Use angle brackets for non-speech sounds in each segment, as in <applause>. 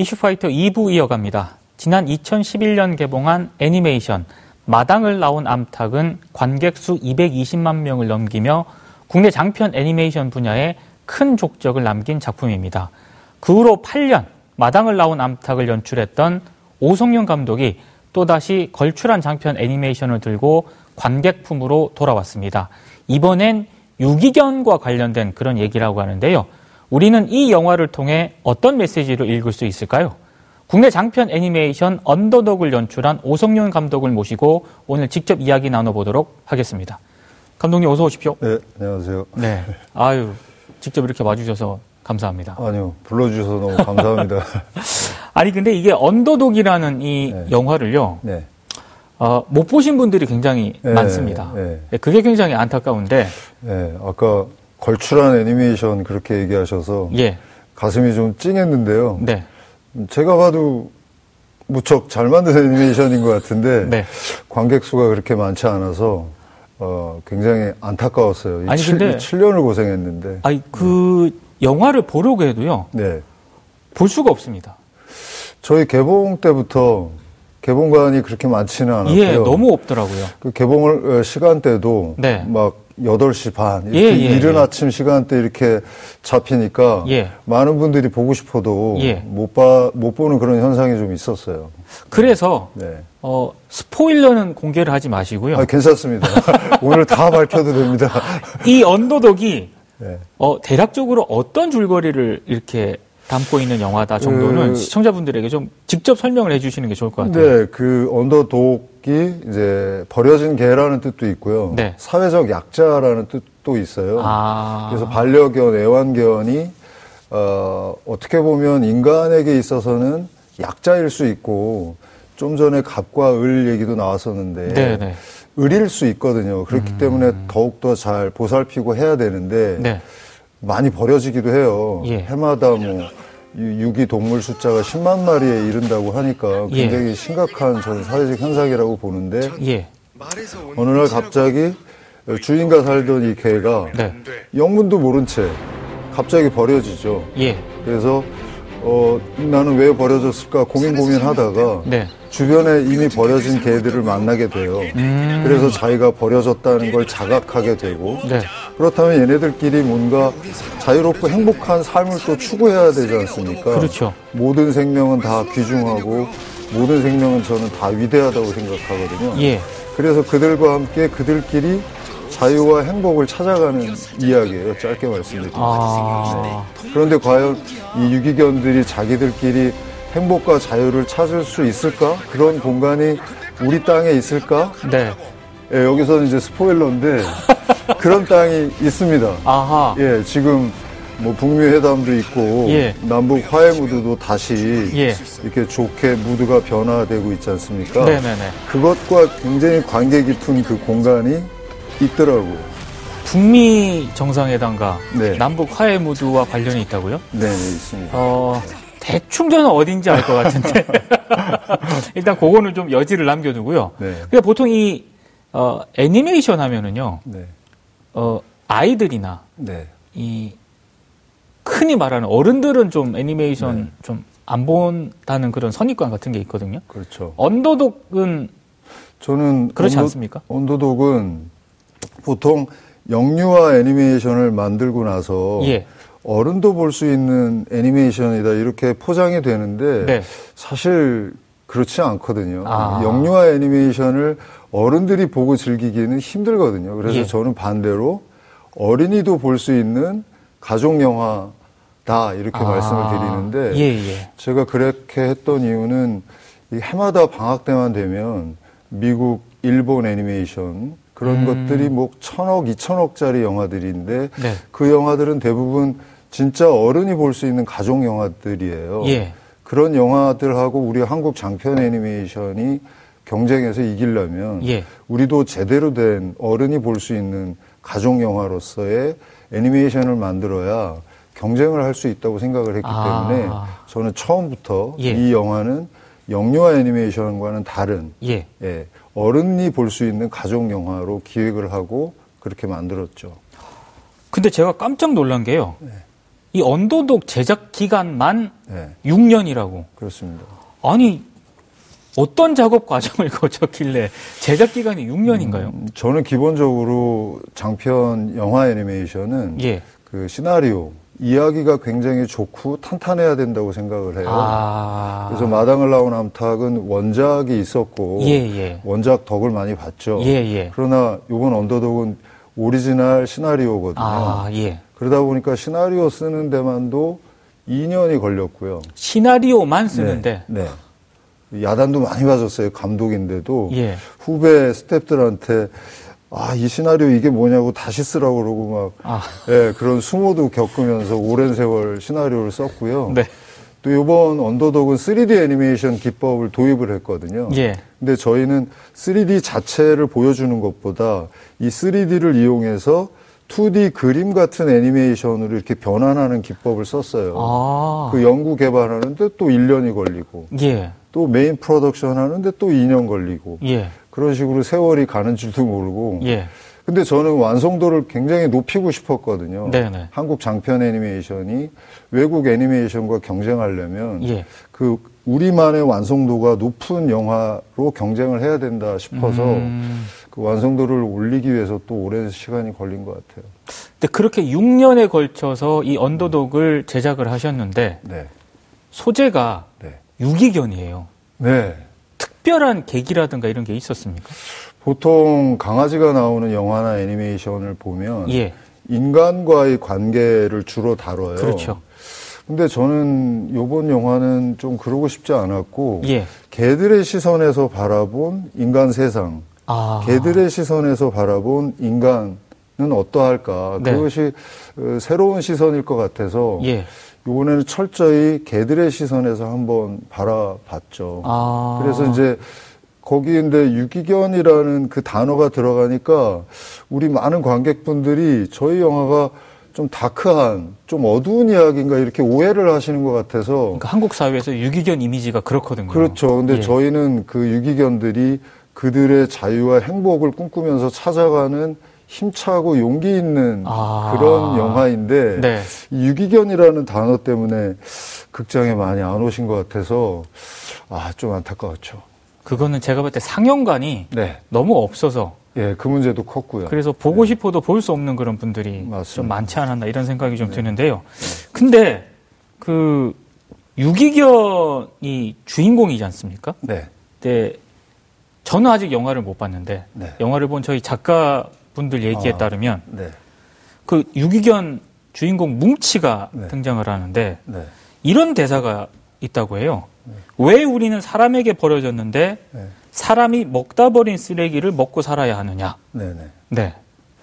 이슈파이터 2부 이어갑니다. 지난 2011년 개봉한 애니메이션 마당을 나온 암탉은 관객 수 220만 명을 넘기며 국내 장편 애니메이션 분야에 큰 족적을 남긴 작품입니다. 그 후로 8년 마당을 나온 암탉을 연출했던 오성윤 감독이 또다시 걸출한 장편 애니메이션을 들고 관객품으로 돌아왔습니다. 이번엔 유기견과 관련된 그런 얘기라고 하는데요. 우리는 이 영화를 통해 어떤 메시지를 읽을 수 있을까요? 국내 장편 애니메이션 언더독을 연출한 오성윤 감독을 모시고 오늘 직접 이야기 나눠보도록 하겠습니다. 감독님 어서 오십시오. 네, 안녕하세요. 네. 아유, 직접 이렇게 와주셔서 감사합니다. 아니요, 불러주셔서 너무 감사합니다. <laughs> 아니, 근데 이게 언더독이라는 이 네. 영화를요. 네. 어, 못 보신 분들이 굉장히 네, 많습니다. 네. 네. 그게 굉장히 안타까운데. 네, 아까 걸출한 애니메이션 그렇게 얘기하셔서 예. 가슴이 좀 찡했는데요. 네. 제가 봐도 무척 잘 만든 애니메이션인 것 같은데 네. 관객 수가 그렇게 많지 않아서 어, 굉장히 안타까웠어요. 아니 7, 근데 7년을 고생했는데. 아니 그 영화를 보려고 해도요. 네. 볼 수가 없습니다. 저희 개봉 때부터 개봉관이 그렇게 많지는 않았고요. 예, 너무 없더라고요. 그 개봉을 어, 시간대도 네. 막 8시 반 이렇게 예, 예, 이른 예. 아침 시간대 이렇게 잡히니까 예. 많은 분들이 보고 싶어도 예. 못, 봐, 못 보는 그런 현상이 좀 있었어요. 그래서 네. 어, 스포일러는 공개를 하지 마시고요. 아, 괜찮습니다. <laughs> 오늘 다 밝혀도 됩니다. <laughs> 이 언더독이 네. 어, 대략적으로 어떤 줄거리를 이렇게 담고 있는 영화다 정도는 그, 시청자분들에게 좀 직접 설명을 해주시는 게 좋을 것 같아요. 네, 그 언더독이 이제 버려진 개라는 뜻도 있고요. 네. 사회적 약자라는 뜻도 있어요. 아. 그래서 반려견, 애완견이 어, 어떻게 보면 인간에게 있어서는 약자일 수 있고 좀 전에 갑과 을 얘기도 나왔었는데 네네. 네. 을일 수 있거든요. 그렇기 음. 때문에 더욱더 잘 보살피고 해야 되는데 네. 많이 버려지기도 해요. 예. 해마다 뭐 유기 동물 숫자가 10만 마리에 이른다고 하니까 예. 굉장히 예. 심각한 저는 사회적 현상이라고 보는데 예. 어느 날 갑자기 주인과 살던 이 개가 네. 영문도 모른 채 갑자기 버려지죠. 예. 그래서 어, 나는 왜 버려졌을까 고민 고민하다가 네. 주변에 이미 버려진 개들을 만나게 돼요. 음. 그래서 자기가 버려졌다는 걸 자각하게 되고 네. 그렇다면 얘네들끼리 뭔가 자유롭고 행복한 삶을 또 추구해야 되지 않습니까? 그렇죠. 모든 생명은 다 귀중하고 모든 생명은 저는 다 위대하다고 생각하거든요. 예. 그래서 그들과 함께 그들끼리 자유와 행복을 찾아가는 이야기예요. 짧게 말씀드리면. 아... 네. 그런데 과연 이 유기견들이 자기들끼리 행복과 자유를 찾을 수 있을까? 그런 공간이 우리 땅에 있을까? 네. 예, 여기서는 이제 스포일러인데 <laughs> 그런 땅이 있습니다. 아하. 예, 지금 뭐 북미 회담도 있고 예. 남북 화해 무드도 다시 예. 이렇게 좋게 무드가 변화되고 있지 않습니까? 네네네. 그것과 굉장히 관계 깊은 그 공간이 있더라고요. 북미 정상회담과 네. 남북 화해 무드와 관련이 있다고요? 네, 네 있습니다. 어, 대충 저는 어딘지 알 것 같은데 <laughs> 일단 그거는 좀 여지를 남겨두고요. 네. 그러니까 보통 이 어, 애니메이션 하면은요, 네. 어, 아이들이나 네. 이 흔히 말하는 어른들은 좀 애니메이션 네. 좀안 본다는 그런 선입관 같은 게 있거든요. 그렇죠. 언더독은 저는 그렇지 언더, 않습니까? 언더독은 보통 영유아 애니메이션을 만들고 나서 예. 어른도 볼 수 있는 애니메이션이다 이렇게 포장이 되는데 네. 사실 그렇지 않거든요. 아. 영유아 애니메이션을 어른들이 보고 즐기기는 힘들거든요. 그래서 예. 저는 반대로 어린이도 볼 수 있는 가족 영화다 이렇게 아. 말씀을 드리는데 예, 예. 제가 그렇게 했던 이유는 해마다 방학 때만 되면 미국, 일본 애니메이션 그런 음. 것들이 뭐 천억, 이천억짜리 영화들인데 네. 그 영화들은 대부분 진짜 어른이 볼 수 있는 가족 영화들이에요. 예. 그런 영화들하고 우리 한국 장편 애니메이션이 경쟁해서 이기려면 예. 우리도 제대로 된 어른이 볼 수 있는 가족 영화로서의 애니메이션을 만들어야 경쟁을 할 수 있다고 생각을 했기 아. 때문에 저는 처음부터 예. 이 영화는 영유아 애니메이션과는 다른 예. 예, 어른이 볼 수 있는 가족 영화로 기획을 하고 그렇게 만들었죠. 근데 제가 깜짝 놀란 게요. 네. 이 언더독 제작 기간만 네. 6년이라고. 그렇습니다. 아니 어떤 작업 과정을 <laughs> 거쳤길래 제작 기간이 6년인가요? 음, 저는 기본적으로 장편 영화 애니메이션은 예. 그 시나리오 이야기가 굉장히 좋고 탄탄해야 된다고 생각을 해요. 아... 그래서 마당을 나온 암탉은 원작이 있었고 예, 예. 원작 덕을 많이 봤죠. 예, 예. 그러나 이번 언더독은 오리지널 시나리오거든요. 아, 예. 그러다 보니까 시나리오 쓰는 데만도 2년이 걸렸고요. 시나리오만 쓰는데. 네. 네. 야단도 많이 맞았어요. 감독인데도 예. 후배 스탭들한테 아, 이 시나리오 이게 뭐냐고 다시 쓰라고 그러고 막, 아. 예, 그런 수모도 겪으면서 오랜 세월 시나리오를 썼고요. 네. 또 이번 언더독은 3D 애니메이션 기법을 도입을 했거든요. 예. 근데 저희는 3D 자체를 보여주는 것보다 이 3D를 이용해서 2D 그림 같은 애니메이션으로 이렇게 변환하는 기법을 썼어요. 아. 그 연구 개발하는데 또 1년이 걸리고. 예. 또 메인 프로덕션 하는데 또 2년 걸리고. 예. 그런 식으로 세월이 가는 줄도 모르고. 예. 근데 저는 완성도를 굉장히 높이고 싶었거든요. 네네. 한국 장편 애니메이션이 외국 애니메이션과 경쟁하려면 예. 그 우리만의 완성도가 높은 영화로 경쟁을 해야 된다 싶어서 음. 그 완성도를 올리기 위해서 또 오랜 시간이 걸린 것 같아요. 근데 그렇게 6년에 걸쳐서 이 언더독을 제작을 하셨는데 네. 소재가 네. 유기견이에요. 네. 특별한 계기라든가 이런 게 있었습니까? 보통 강아지가 나오는 영화나 애니메이션을 보면 예. 인간과의 관계를 주로 다뤄요. 그렇죠. 근데 저는 요번 영화는 좀 그러고 싶지 않았고 예. 개들의 시선에서 바라본 인간 세상, 아. 개들의 시선에서 바라본 인간은 어떠할까? 네. 그것이 어, 새로운 시선일 것 같아서 예. 이번에는 철저히 개들의 시선에서 한번 바라봤죠. 아. 그래서 이제 거기인데 유기견이라는 그 단어가 들어가니까 우리 많은 관객분들이 저희 영화가 좀 다크한, 좀 어두운 이야기인가 이렇게 오해를 하시는 것 같아서. 그러니까 한국 사회에서 유기견 이미지가 그렇거든요. 그렇죠. 근데 예. 저희는 그 유기견들이 그들의 자유와 행복을 꿈꾸면서 찾아가는 힘차고 용기 있는 아. 그런 영화인데 네. 유기견이라는 단어 때문에 극장에 많이 안 오신 것 같아서 아 좀 안타까웠죠. 그거는 제가 볼 때 상영관이 네. 너무 없어서 예, 그 문제도 컸고요. 그래서 보고 네. 싶어도 볼 수 없는 그런 분들이 맞습니다. 좀 많지 않았나 이런 생각이 좀 네. 드는데요. 근데 그 유기견이 주인공이지 않습니까? 네. 네. 저는 아직 영화를 못 봤는데 네. 영화를 본 저희 작가분들 얘기에 아, 따르면 네. 그 유기견 주인공 뭉치가 네. 등장을 하는데 네. 이런 대사가 있다고 해요. 네. 왜 우리는 사람에게 버려졌는데 사람이 먹다 버린 쓰레기를 먹고 살아야 하느냐. 네네. 네.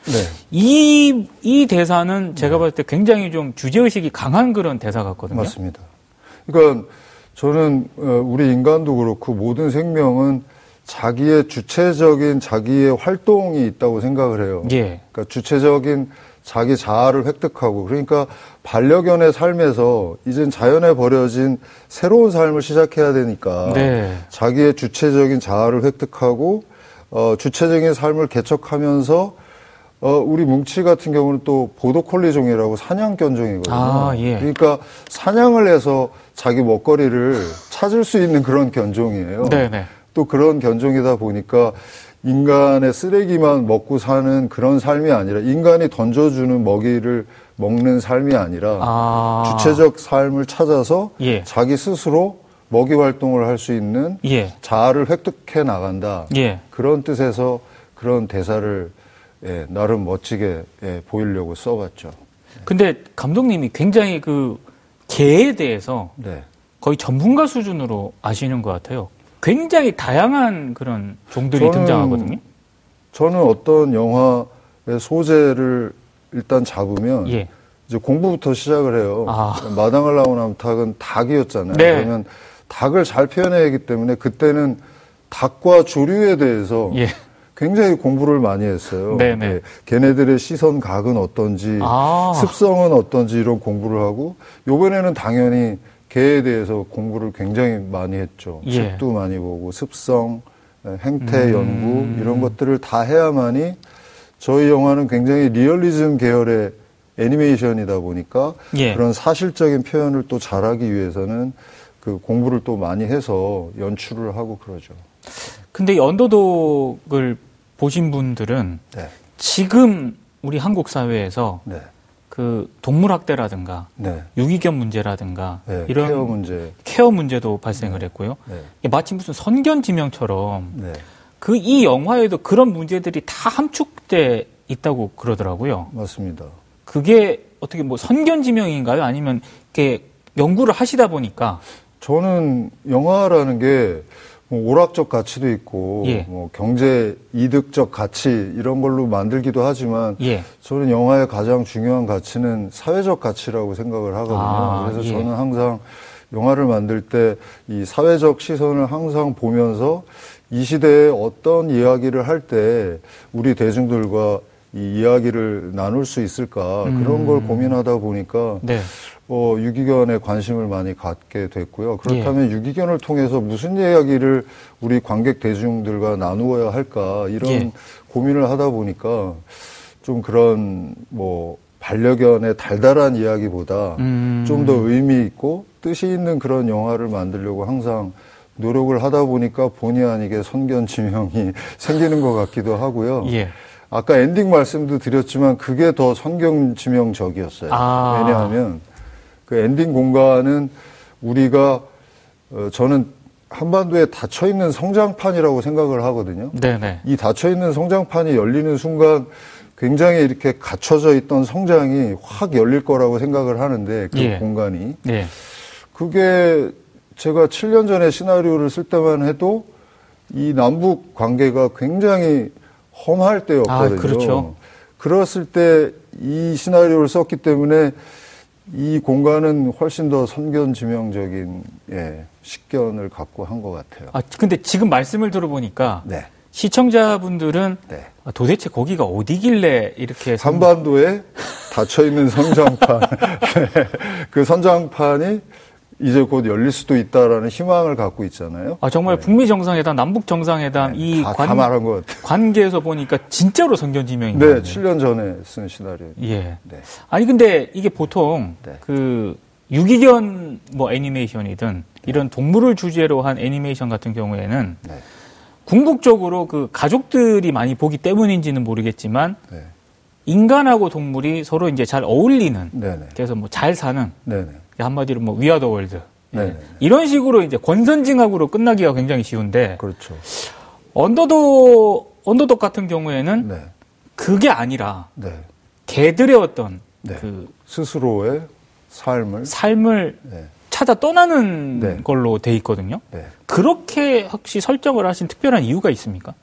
네. 이, 이 대사는 제가 네. 봤을 때 굉장히 좀 주제의식이 강한 그런 대사 같거든요. 맞습니다. 그러니까 저는 어, 우리 인간도 그렇고 모든 생명은 자기의 주체적인 자기의 활동이 있다고 생각을 해요. 예. 그러니까 주체적인 자기 자아를 획득하고 그러니까 반려견의 삶에서 이젠 자연에 버려진 새로운 삶을 시작해야 되니까 네. 자기의 주체적인 자아를 획득하고 어, 주체적인 삶을 개척하면서 어, 우리 뭉치 같은 경우는 또 보도콜리종이라고 사냥견종이거든요. 아, 예. 그러니까 사냥을 해서 자기 먹거리를 찾을 수 있는 그런 견종이에요. 네네. 네. 또 그런 견종이다 보니까 인간의 쓰레기만 먹고 사는 그런 삶이 아니라 인간이 던져주는 먹이를 먹는 삶이 아니라 아. 주체적 삶을 찾아서 예. 자기 스스로 먹이 활동을 할 수 있는 예. 자아를 획득해 나간다. 예. 그런 뜻에서 그런 대사를 예, 나름 멋지게 예, 보이려고 써봤죠. 근데 감독님이 굉장히 그 개에 대해서 네. 거의 전문가 수준으로 아시는 것 같아요. 굉장히 다양한 그런 종들이 저는, 등장하거든요. 저는 어떤 영화의 소재를 일단 잡으면 예. 이제 공부부터 시작을 해요. 아. 마당을 나온 암탉은 닭이었잖아요. 네. 그러면 닭을 잘 표현해야 하기 때문에 그때는 닭과 조류에 대해서 예. 굉장히 공부를 많이 했어요. 네네. 네. 네. 걔네들의 시선 각은 어떤지, 아. 습성은 어떤지 이런 공부를 하고, 요번에는 당연히 개에 대해서 공부를 굉장히 많이 했죠. 예. 책도 많이 보고 습성, 행태 음. 연구 이런 것들을 다 해야만이 저희 영화는 굉장히 리얼리즘 계열의 애니메이션이다 보니까 예. 그런 사실적인 표현을 또 잘하기 위해서는 그 공부를 또 많이 해서 연출을 하고 그러죠. 근데 이 언더독을 보신 분들은 네. 지금 우리 한국 사회에서 네. 그 동물 학대라든가 네. 유기견 문제라든가 네, 이런 케어 문제 케어 문제도 발생을 네. 했고요. 네. 마치 무슨 선견 지명처럼 네. 그이 영화에도 그런 문제들이 다 함축돼 있다고 그러더라고요. 맞습니다. 그게 어떻게 뭐 선견 지명인가요? 아니면 이렇게 연구를 하시다 보니까 저는 영화라는 게뭐 오락적 가치도 있고 예. 뭐 경제 이득적 가치 이런 걸로 만들기도 하지만 예. 저는 영화의 가장 중요한 가치는 사회적 가치라고 생각을 하거든요. 아, 그래서 예. 저는 항상 영화를 만들 때 이 사회적 시선을 항상 보면서 이 시대에 어떤 이야기를 할 때 우리 대중들과 이 이야기를 나눌 수 있을까 음. 그런 걸 고민하다 보니까 네. 어, 유기견에 관심을 많이 갖게 됐고요. 그렇다면 예. 유기견을 통해서 무슨 이야기를 우리 관객 대중들과 나누어야 할까 이런 예. 고민을 하다 보니까 좀 그런 뭐 반려견의 달달한 이야기보다 음. 좀더 의미 있고 뜻이 있는 그런 영화를 만들려고 항상 노력을 하다 보니까 본의 아니게 선견 지명이 <laughs> 생기는 것 같기도 하고요. 예. 아까 엔딩 말씀도 드렸지만 그게 더 선견 지명적이었어요. 아. 왜냐하면 그 엔딩 공간은 우리가 어, 저는 한반도에 닫혀 있는 성장판이라고 생각을 하거든요. 네네. 이 닫혀 있는 성장판이 열리는 순간 굉장히 이렇게 갇혀져 있던 성장이 확 열릴 거라고 생각을 하는데 그 예. 공간이 예. 그게 제가 7년 전에 시나리오를 쓸 때만 해도 이 남북 관계가 굉장히 험할 때였거든요. 아, 그렇죠. 그랬을 때 이 시나리오를 썼기 때문에 이 공간은 훨씬 더 선견 지명적인 예, 식견을 갖고 한 것 같아요. 아 근데 지금 말씀을 들어보니까 네. 시청자분들은 네. 아, 도대체 거기가 어디길래 이렇게 한반도에 닫혀 있는 선장판 <laughs> 네. 그 선장판이 이제 곧 열릴 수도 있다라는 희망을 갖고 있잖아요. 아 정말 네. 북미 정상회담, 남북 정상회담 네, 이 다, 관, 다 말한 것 같아요. 관계에서 보니까 진짜로 성견지명인 네, 7년 전에 쓴 시나리오. 예. 네. 아니 근데 이게 보통 네. 그 유기견 뭐 애니메이션이든 네. 이런 동물을 주제로 한 애니메이션 같은 경우에는 네. 궁극적으로 그 가족들이 많이 보기 때문인지는 모르겠지만 인간하고 동물이 서로 이제 잘 어울리는. 그래서 뭐 잘 사는 네네. 한마디로 뭐 위아더 월드 네. 이런 식으로 이제 권선징악으로 끝나기가 굉장히 쉬운데 그렇죠. 언더독 언더독 같은 경우에는 네. 그게 아니라 네. 개들의 어떤 네. 그 스스로의 삶을 삶을 네. 찾아 떠나는 네. 걸로 돼 있거든요. 그렇게 혹시 설정을 하신 특별한 이유가 있습니까?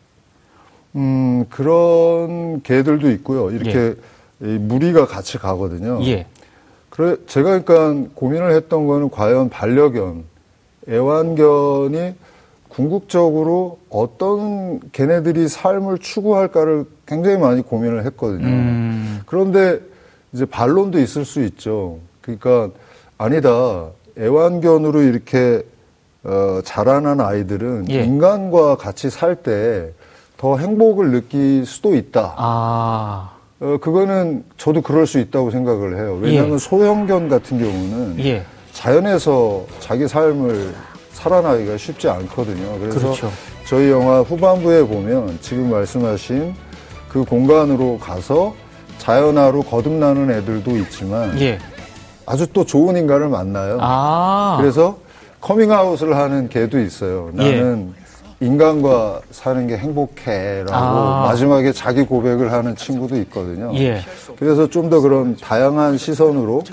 음 그런 개들도 있고요. 이렇게 예. 무리가 같이 가거든요. 예. 그래 제가 그러니까 고민을 했던 거는 과연 반려견, 애완견이 궁극적으로 어떤 걔네들이 삶을 추구할까를 굉장히 많이 고민을 했거든요. 음. 그런데 이제 반론도 있을 수 있죠. 그러니까 아니다. 애완견으로 이렇게 어, 자라난 아이들은 예. 인간과 같이 살 때 더 행복을 느낄 수도 있다. 아. 어, 그거는 저도 그럴 수 있다고 생각을 해요. 왜냐하면 예. 소형견 같은 경우는 예. 자연에서 자기 삶을 살아나기가 쉽지 않거든요. 그래서 그렇죠. 저희 영화 후반부에 보면 지금 말씀하신 그 공간으로 가서 자연화로 거듭나는 애들도 있지만 예. 아주 또 좋은 인간을 만나요. 아. 그래서 커밍아웃을 하는 개도 있어요. 나는 예. 인간과 사는 게 행복해라고 아. 마지막에 자기 고백을 하는 친구도 있거든요. 예. 그래서 좀 더 그런 다양한 시선으로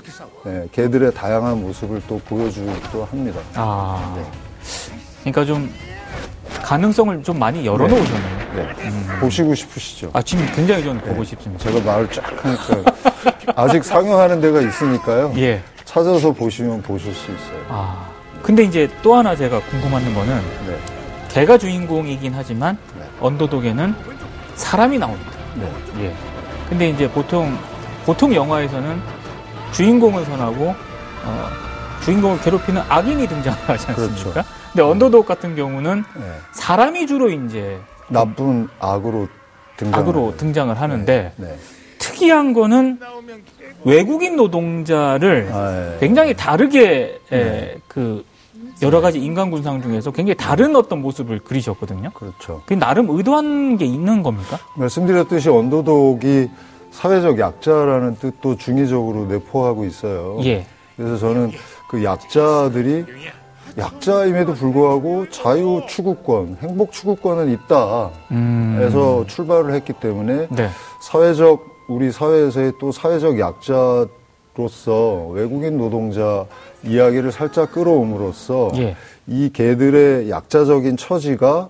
네, 개들의 다양한 모습을 또 보여주기도 합니다. 아. 네. 그러니까 좀 가능성을 좀 많이 열어놓으셨네요. 네. 네. 음. 보시고 싶으시죠? 아, 지금 굉장히 저는 보고 네. 싶습니다. 제가 말을 쫙 하니까 아직 상영하는 데가 있으니까요. 예. 찾아서 보시면 보실 수 있어요. 아. 근데 이제 또 하나 제가 궁금한 거는 네. 개가 주인공이긴 하지만 네. 언더독에는 사람이 나옵니다. 네. 예. 근데 이제 보통 보통 영화에서는 주인공을 선하고 어, 주인공을 괴롭히는 악인이 등장하지 않습니까? 그렇죠. 근데 언더독 같은 경우는 네. 사람이 주로 이제 나쁜 악으로 등장 악으로 등장을 하는데 네. 네. 특이한 거는 외국인 노동자를 아, 예. 굉장히 다르게 네. 그 여러 가지 인간 군상 중에서 굉장히 다른 어떤 모습을 그리셨거든요. 그렇죠. 그 나름 의도한 게 있는 겁니까? 말씀드렸듯이 언더독이 사회적 약자라는 뜻도 중의적으로 내포하고 있어요. 예. 그래서 저는 그 약자들이 약자임에도 불구하고 자유 추구권, 행복 추구권은 있다. 음. 해서 출발을 했기 때문에 네. 사회적 우리 사회에서의 또 사회적 약자 로서 외국인 노동자 이야기를 살짝 끌어옴으로써 예. 이 개들의 약자적인 처지가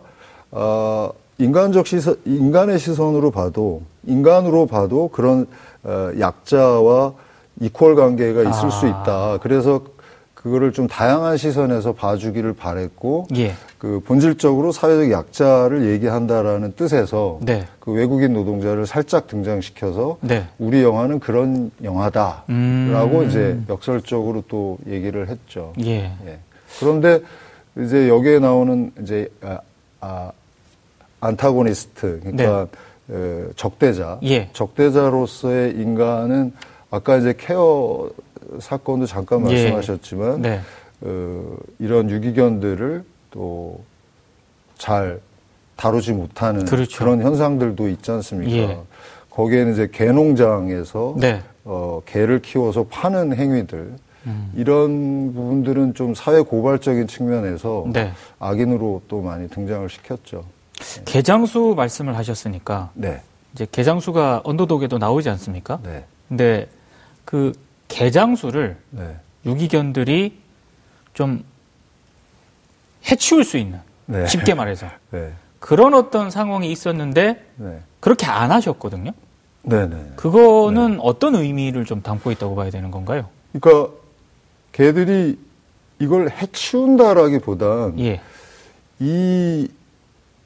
아, 인간적 시선, 인간의 시선으로 봐도 인간으로 봐도 그런 어, 약자와 이퀄 관계가 있을 아. 수 있다. 그래서 그거를 좀 다양한 시선에서 봐주기를 바랬고 예. 그 본질적으로 사회적 약자를 얘기한다라는 뜻에서 네. 그 외국인 노동자를 살짝 등장시켜서 네. 우리 영화는 그런 영화다라고 음. 이제 역설적으로 또 얘기를 했죠. 예. 예. 그런데 이제 여기에 나오는 이제 아, 아 안타고니스트 그러니까 네. 에, 적대자 예. 적대자로서의 인간은 아까 이제 케어 사건도 잠깐 예. 말씀하셨지만 네. 어, 이런 유기견들을 또 잘 다루지 못하는 그렇죠. 그런 현상들도 있지 않습니까? 예. 거기에는 이제 개농장에서 네. 어, 개를 키워서 파는 행위들 음. 이런 부분들은 좀 사회 고발적인 측면에서 네. 악인으로 또 많이 등장을 시켰죠. 개장수 말씀을 하셨으니까 네. 이제 개장수가 언더독에도 나오지 않습니까? 네. 근데 그 개장수를 네. 유기견들이 좀 해치울 수 있는 네. 쉽게 말해서 <laughs> 네. 그런 어떤 상황이 있었는데 네. 그렇게 안 하셨거든요. 네네. 네. 그거는 네. 어떤 의미를 좀 담고 있다고 봐야 되는 건가요? 그러니까 개들이 이걸 해치운다라기보단 예. 이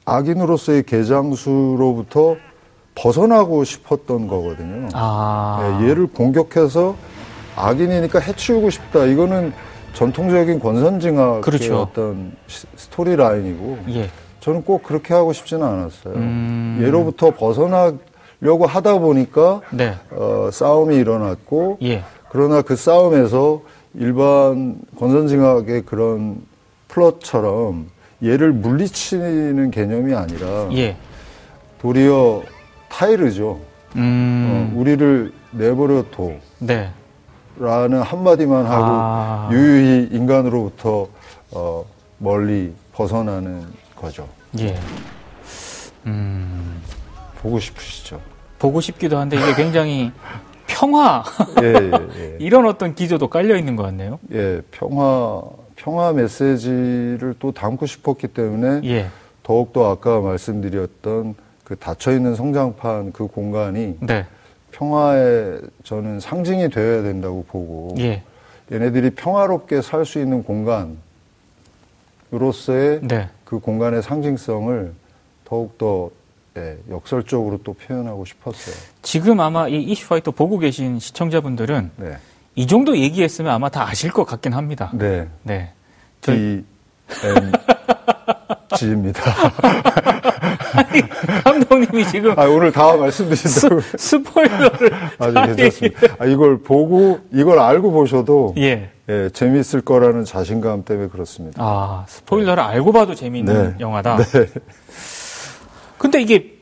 악인으로서의 개장수로부터 벗어나고 싶었던 거거든요. 아. 네, 얘를 공격해서 악인이니까 해치우고 싶다. 이거는 전통적인 권선징악의 그렇죠. 어떤 스토리 라인이고 예. 저는 꼭 그렇게 하고 싶지는 않았어요. 음... 얘로부터 벗어나려고 하다 보니까 네. 어, 싸움이 일어났고 예. 그러나 그 싸움에서 일반 권선징악의 그런 플롯처럼 얘를 물리치는 개념이 아니라 예. 도리어 타이르죠. 음... 어, 우리를 내버려 둬. 네. 라는 한마디만 하고 아. 유유히 인간으로부터 어, 멀리 벗어나는 거죠. 예. 음. 보고 싶으시죠? 보고 싶기도 한데 이게 굉장히 평화 <laughs> 예, 예, 예. 이런 어떤 기조도 깔려 있는 것 같네요. 예, 평화 평화 메시지를 또 담고 싶었기 때문에 예. 더욱 더 아까 말씀드렸던 그 닫혀 있는 성장판 그 공간이 네. 평화의 저는 상징이 되어야 된다고 보고 예. 얘네들이 평화롭게 살 수 있는 공간으로서의 네. 그 공간의 상징성을 더욱더 예, 역설적으로 또 표현하고 싶었어요. 지금 아마 이 이슈파이터 보고 계신 시청자분들은 네. 이 정도 얘기했으면 아마 다 아실 것 같긴 합니다. 네. 네. D, N, G입니다. <laughs> 아니, 감독님이 지금. 아, 오늘 다 말씀드린다고. 스, 포일러를 <laughs> 아주 괜찮습니다. 아, 이걸 보고, 이걸 알고 보셔도. 예. 예, 재미있을 거라는 자신감 때문에 그렇습니다. 아, 스포일러를 네. 알고 봐도 재미있는 네. 영화다. 네. 근데 이게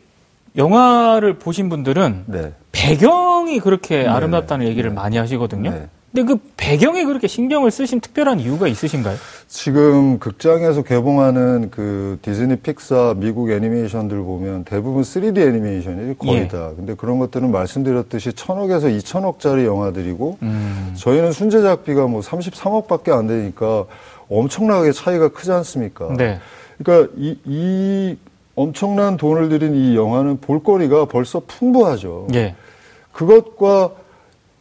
영화를 보신 분들은 네. 배경이 그렇게 네. 아름답다는 얘기를 네. 많이 하시거든요. 네. 근데 그 배경에 그렇게 신경을 쓰신 특별한 이유가 있으신가요? 지금 극장에서 개봉하는 그 디즈니 픽사 미국 애니메이션들 보면 대부분 3D 애니메이션이 거의 예. 다. 근데 그런 것들은 말씀드렸듯이 천억에서 이천억짜리 영화들이고 음. 저희는 순제작비가 뭐 33억밖에 안 되니까 엄청나게 차이가 크지 않습니까? 네. 그러니까 이, 이 엄청난 돈을 들인 이 영화는 볼거리가 벌써 풍부하죠. 예. 그것과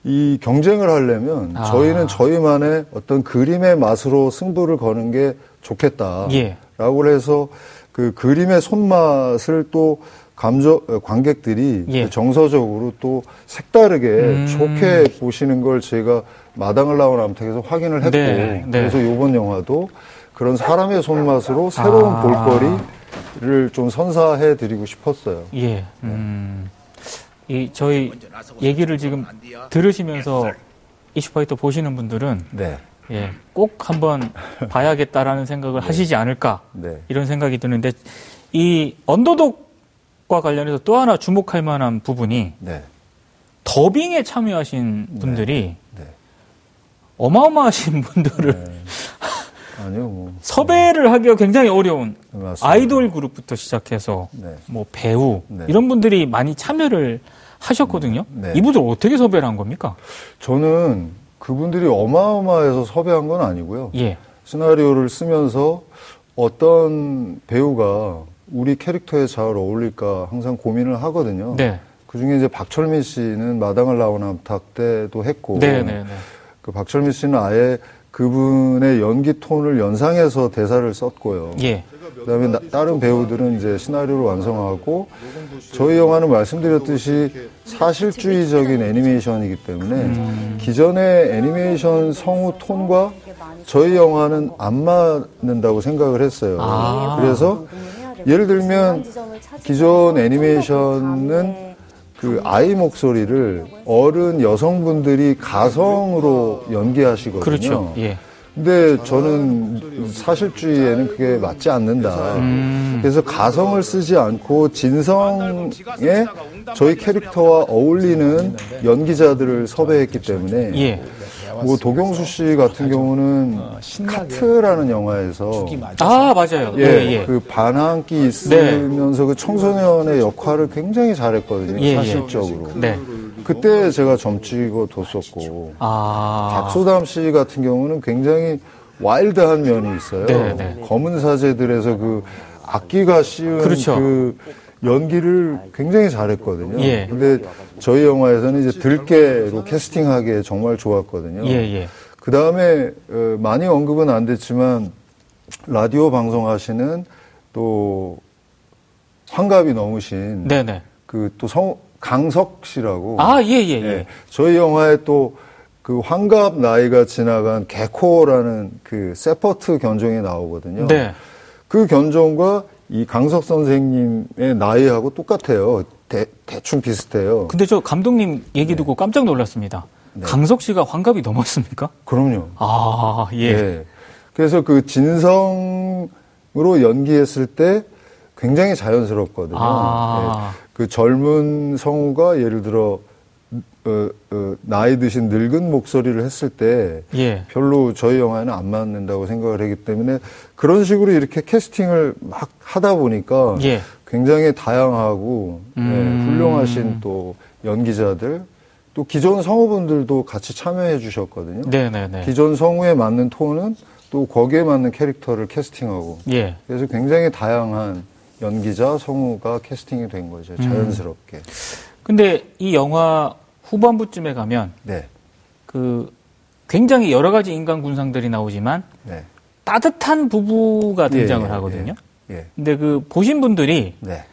이 경쟁을 하려면 아. 저희는 저희만의 어떤 그림의 맛으로 승부를 거는 게 좋겠다라고 예. 해서 그 그림의 손맛을 또 감정 관객들이 예. 정서적으로 또 색다르게 음. 좋게 보시는 걸 제가 마당을 나온 암탉에서 확인을 했고 네. 네. 그래서 이번 영화도 그런 사람의 손맛으로 새로운 아. 볼거리를 좀 선사해 드리고 싶었어요. 예. 음. 이 저희 얘기를 지금 들으시면서 이슈파이터 보시는 분들은 네. 예, 꼭 한번 봐야겠다라는 생각을 네. 하시지 않을까 네. 이런 생각이 드는데 이 언더독과 관련해서 또 하나 주목할 만한 부분이 네. 더빙에 참여하신 분들이 네. 네. 어마어마하신 분들을 네. 아니요, 뭐. 섭외를 하기가 굉장히 어려운 맞습니다. 아이돌 그룹부터 시작해서 뭐 배우 이런 분들이 많이 참여를 하셨거든요. 이분들 어떻게 섭외를 한 겁니까? 저는 그분들이 어마어마해서 섭외한 건 아니고요. 예. 시나리오를 쓰면서 어떤 배우가 우리 캐릭터에 잘 어울릴까 항상 고민을 하거든요. 네. 그 중에 이제 박철민 씨는 마당을 나온 암탉 때도 했고, 네, 네, 네. 그 박철민 씨는 아예 그분의 연기 톤을 연상해서 대사를 썼고요. 예. 그다음에 나, 다른 배우들은 이제 시나리오를 완성하고 저희 영화는 말씀드렸듯이 사실주의적인 애니메이션이기 때문에 음. 기존의 애니메이션 성우 톤과 저희 영화는 안 맞는다고 생각을 했어요. 아. 그래서 예를 들면 기존 애니메이션은 그 아이 목소리를 어른 여성분들이 가성으로 연기하시거든요. 그렇죠. 예. 근데 저는 사실주의에는 그게 맞지 않는다. 음. 그래서 가성을 쓰지 않고 진성에 저희 캐릭터와 어울리는 연기자들을 섭외했기 때문에 예. 뭐 도경수 씨 같은 경우는 카트라는 영화에서 아 맞아요. 예, 예, 예. 그 반항기 있으면서 네. 그 청소년의 역할을 굉장히 잘했거든요. 예, 예. 사실적으로. 네. 그때 제가 점찍어 뒀었고 아. 박소담 씨 같은 경우는 굉장히 와일드한 면이 있어요. 네, 네. 검은 사제들에서 그 악기가 씌운 그렇죠. 그 연기를 굉장히 잘했거든요. 예. 근데 저희 영화에서는 이제 들깨로 캐스팅하기에 정말 좋았거든요. 예, 예. 그 다음에 어, 많이 언급은 안 됐지만 라디오 방송하시는 또 환갑이 넘으신 그또 성 강석 씨라고 아 예예 예, 예, 예. 저희 영화에 또 그 환갑 나이가 지나간 개코라는 그 세퍼트 견종이 나오거든요. 네. 그 견종과 이 강석 선생님의 나이하고 똑같아요. 대, 대충 비슷해요. 근데 저 감독님 얘기 듣고 네. 깜짝 놀랐습니다. 네. 강석 씨가 환갑이 넘었습니까? 그럼요. 아, 예. 네. 그래서 그 진성으로 연기했을 때 굉장히 자연스럽거든요. 아. 네. 그 젊은 성우가 예를 들어 어, 어, 나이 드신 늙은 목소리를 했을 때 예. 별로 저희 영화에는 안 맞는다고 생각을 하기 때문에 그런 식으로 이렇게 캐스팅을 막 하다 보니까 예. 굉장히 다양하고 네, 음. 네, 훌륭하신 또 연기자들 또 기존 성우분들도 같이 참여해 주셨거든요. 네네네. 네, 네. 기존 성우에 맞는 톤은 또 거기에 맞는 캐릭터를 캐스팅하고 예. 그래서 굉장히 다양한 연기자 성우가 캐스팅이 된 거죠. 자연스럽게. 음. 근데 이 영화 후반부쯤에 가면 네. 그 굉장히 여러 가지 인간 군상들이 나오지만 네. 따뜻한 부부가 예, 등장을 예, 하거든요. 예, 예. 근데 그 보신 분들이 네.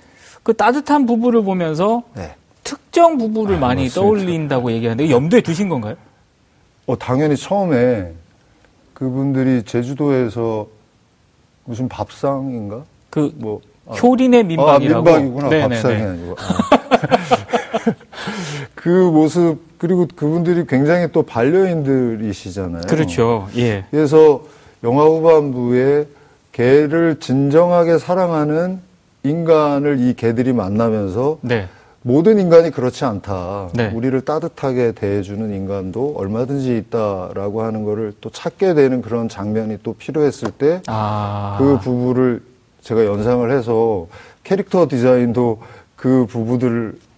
그 따뜻한 부부를 보면서 네. 특정 부부를 아, 많이 맞습니다. 떠올린다고 얘기하는데 염두에 두신 건가요? 어 당연히 처음에 그분들이 제주도에서 무슨 밥상인가? 그 뭐 아, 효린의 민박이라고. 아, 민박이구나. 네네네. 밥상이 아니고. 아. <laughs> 그 모습 그리고 그분들이 굉장히 또 반려인들이시잖아요. 그렇죠. 예. 그래서 영화 후반부에 개를 진정하게 사랑하는 인간을 이 개들이 만나면서 네. 모든 인간이 그렇지 않다. 네. 우리를 따뜻하게 대해주는 인간도 얼마든지 있다라고 하는 거를 또 찾게 되는 그런 장면이 또 필요했을 때그 아. 그 부부를 제가 연상을 해서 캐릭터 디자인도 그 부부들 의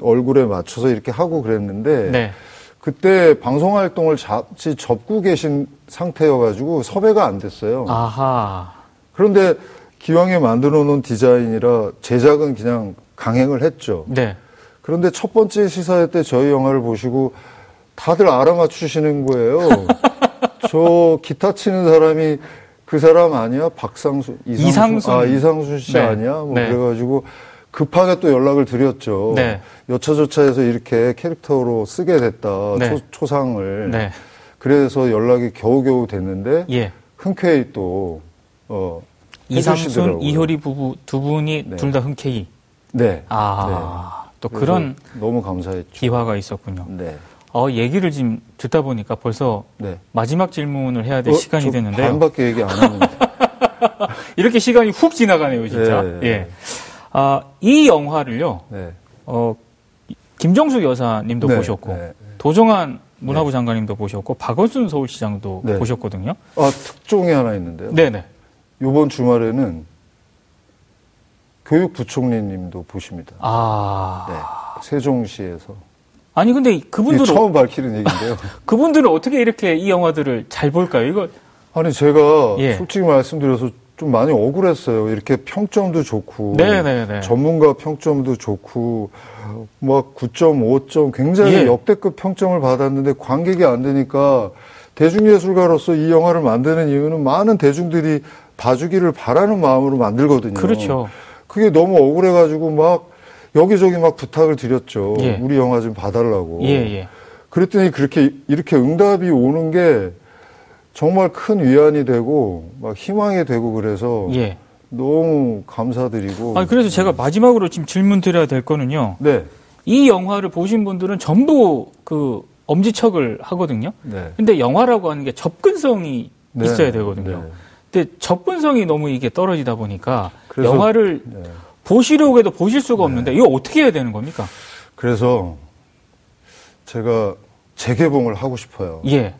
얼굴에 맞춰서 이렇게 하고 그랬는데 네. 그때 방송 활동을 같이 접고 계신 상태여가지고 섭외가 안 됐어요. 아하. 그런데 기왕에 만들어 놓은 디자인이라 제작은 그냥 강행을 했죠. 네. 그런데 첫 번째 시사회 때 저희 영화를 보시고 다들 알아맞추시는 거예요. <laughs> 저 기타 치는 사람이 그 사람 아니야? 박상수, 이상수, 이상순. 아, 이상순 씨 네. 아니야? 뭐 네. 그래가지고 급하게 또 연락을 드렸죠. 네. 여차저차해서 이렇게 캐릭터로 쓰게 됐다. 네. 초, 상을 네. 그래서 연락이 겨우겨우 됐는데 예. 흔쾌히 또 어, 이상순, 이효리 부부 두 분이 네. 둘다 흔쾌히. 네. 아. 또 그런 너무 감사했죠. 기화가 있었군요. 네. 어, 얘기를 지금 듣다 보니까 벌써 네. 마지막 질문을 해야 될 어, 시간이 됐는데요. 반밖에 얘기 안 하는데. <laughs> 이렇게 시간이 훅 지나가네요, 진짜. 네. 예. 아, 이 영화를요. 네. 어, 김정숙 여사님도 네. 보셨고 네. 도종환 문화부 네. 장관님도 보셨고 박원순 서울시장도 보셨거든요. 아, 특종이 하나 있는데요. 네네. 이번 주말에는 교육부총리님도 보십니다. 아. 네. 세종시에서. 아니 근데 그분들은 처음 밝히는 얘기인데요. <laughs> 그분들은 어떻게 이렇게 이 영화들을 잘 볼까요? 이거 아니 제가 예. 솔직히 말씀드려서 좀 많이 억울했어요. 이렇게 평점도 좋고 네네네. 네, 네. 전문가 평점도 좋고 막 9.5점 굉장히 예. 역대급 평점을 받았는데 관객이 안 되니까 대중예술가로서 이 영화를 만드는 이유는 많은 대중들이 봐주기를 바라는 마음으로 만들거든요. 그렇죠. 그게 너무 억울해가지고 막 여기저기 막 부탁을 드렸죠. 예. 우리 영화 좀 봐달라고. 예, 예. 그랬더니 그렇게 이렇게 응답이 오는 게 정말 큰 위안이 되고 막 희망이 되고 그래서 예. 너무 감사드리고. 아 그래서 제가 마지막으로 지금 질문 드려야 될 거는요. 네. 이 영화를 보신 분들은 전부 그 엄지척을 하거든요. 네. 근데 영화라고 하는 게 접근성이 네. 있어야 되거든요. 네. 근데 접근성이 너무 이게 떨어지다 보니까 영화를 네. 보시려고 해도 보실 수가 없는데 네. 이거 어떻게 해야 되는 겁니까? 그래서 제가 재개봉을 하고 싶어요. 예.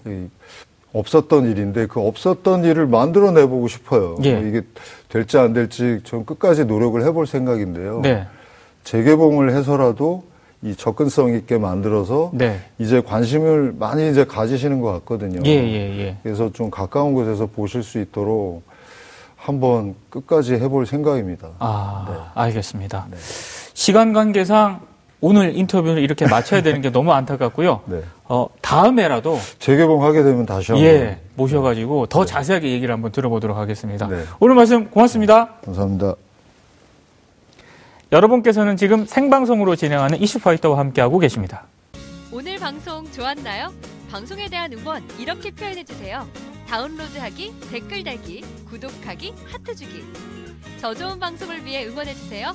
없었던 일인데 그 없었던 일을 만들어내 보고 싶어요. 예. 뭐 이게 될지 안 될지 전 끝까지 노력을 해볼 생각인데요. 네. 재개봉을 해서라도 이 접근성 있게 만들어서 네. 이제 관심을 많이 이제 가지시는 것 같거든요. 예, 예, 예. 그래서 좀 가까운 곳에서 보실 수 있도록 한번 끝까지 해볼 생각입니다. 아, 네. 알겠습니다. 네. 시간 관계상 오늘 인터뷰를 이렇게 마쳐야 되는 게 너무 안타깝고요. <laughs> 네. 어, 다음에라도 재개봉하게 되면 다시 한번 예, 모셔가지고 더 네. 자세하게 얘기를 한번 들어보도록 하겠습니다. 네. 오늘 말씀 고맙습니다. 감사합니다. 여러분께서는 지금 생방송으로 진행하는 이슈파이터와 함께하고 계십니다. 오늘 방송 좋았나요? 방송에 대한 응원 이렇게 표현해주세요. 다운로드하기, 댓글 달기, 구독하기, 하트 주기. 더 좋은 방송을 위해 응원해주세요.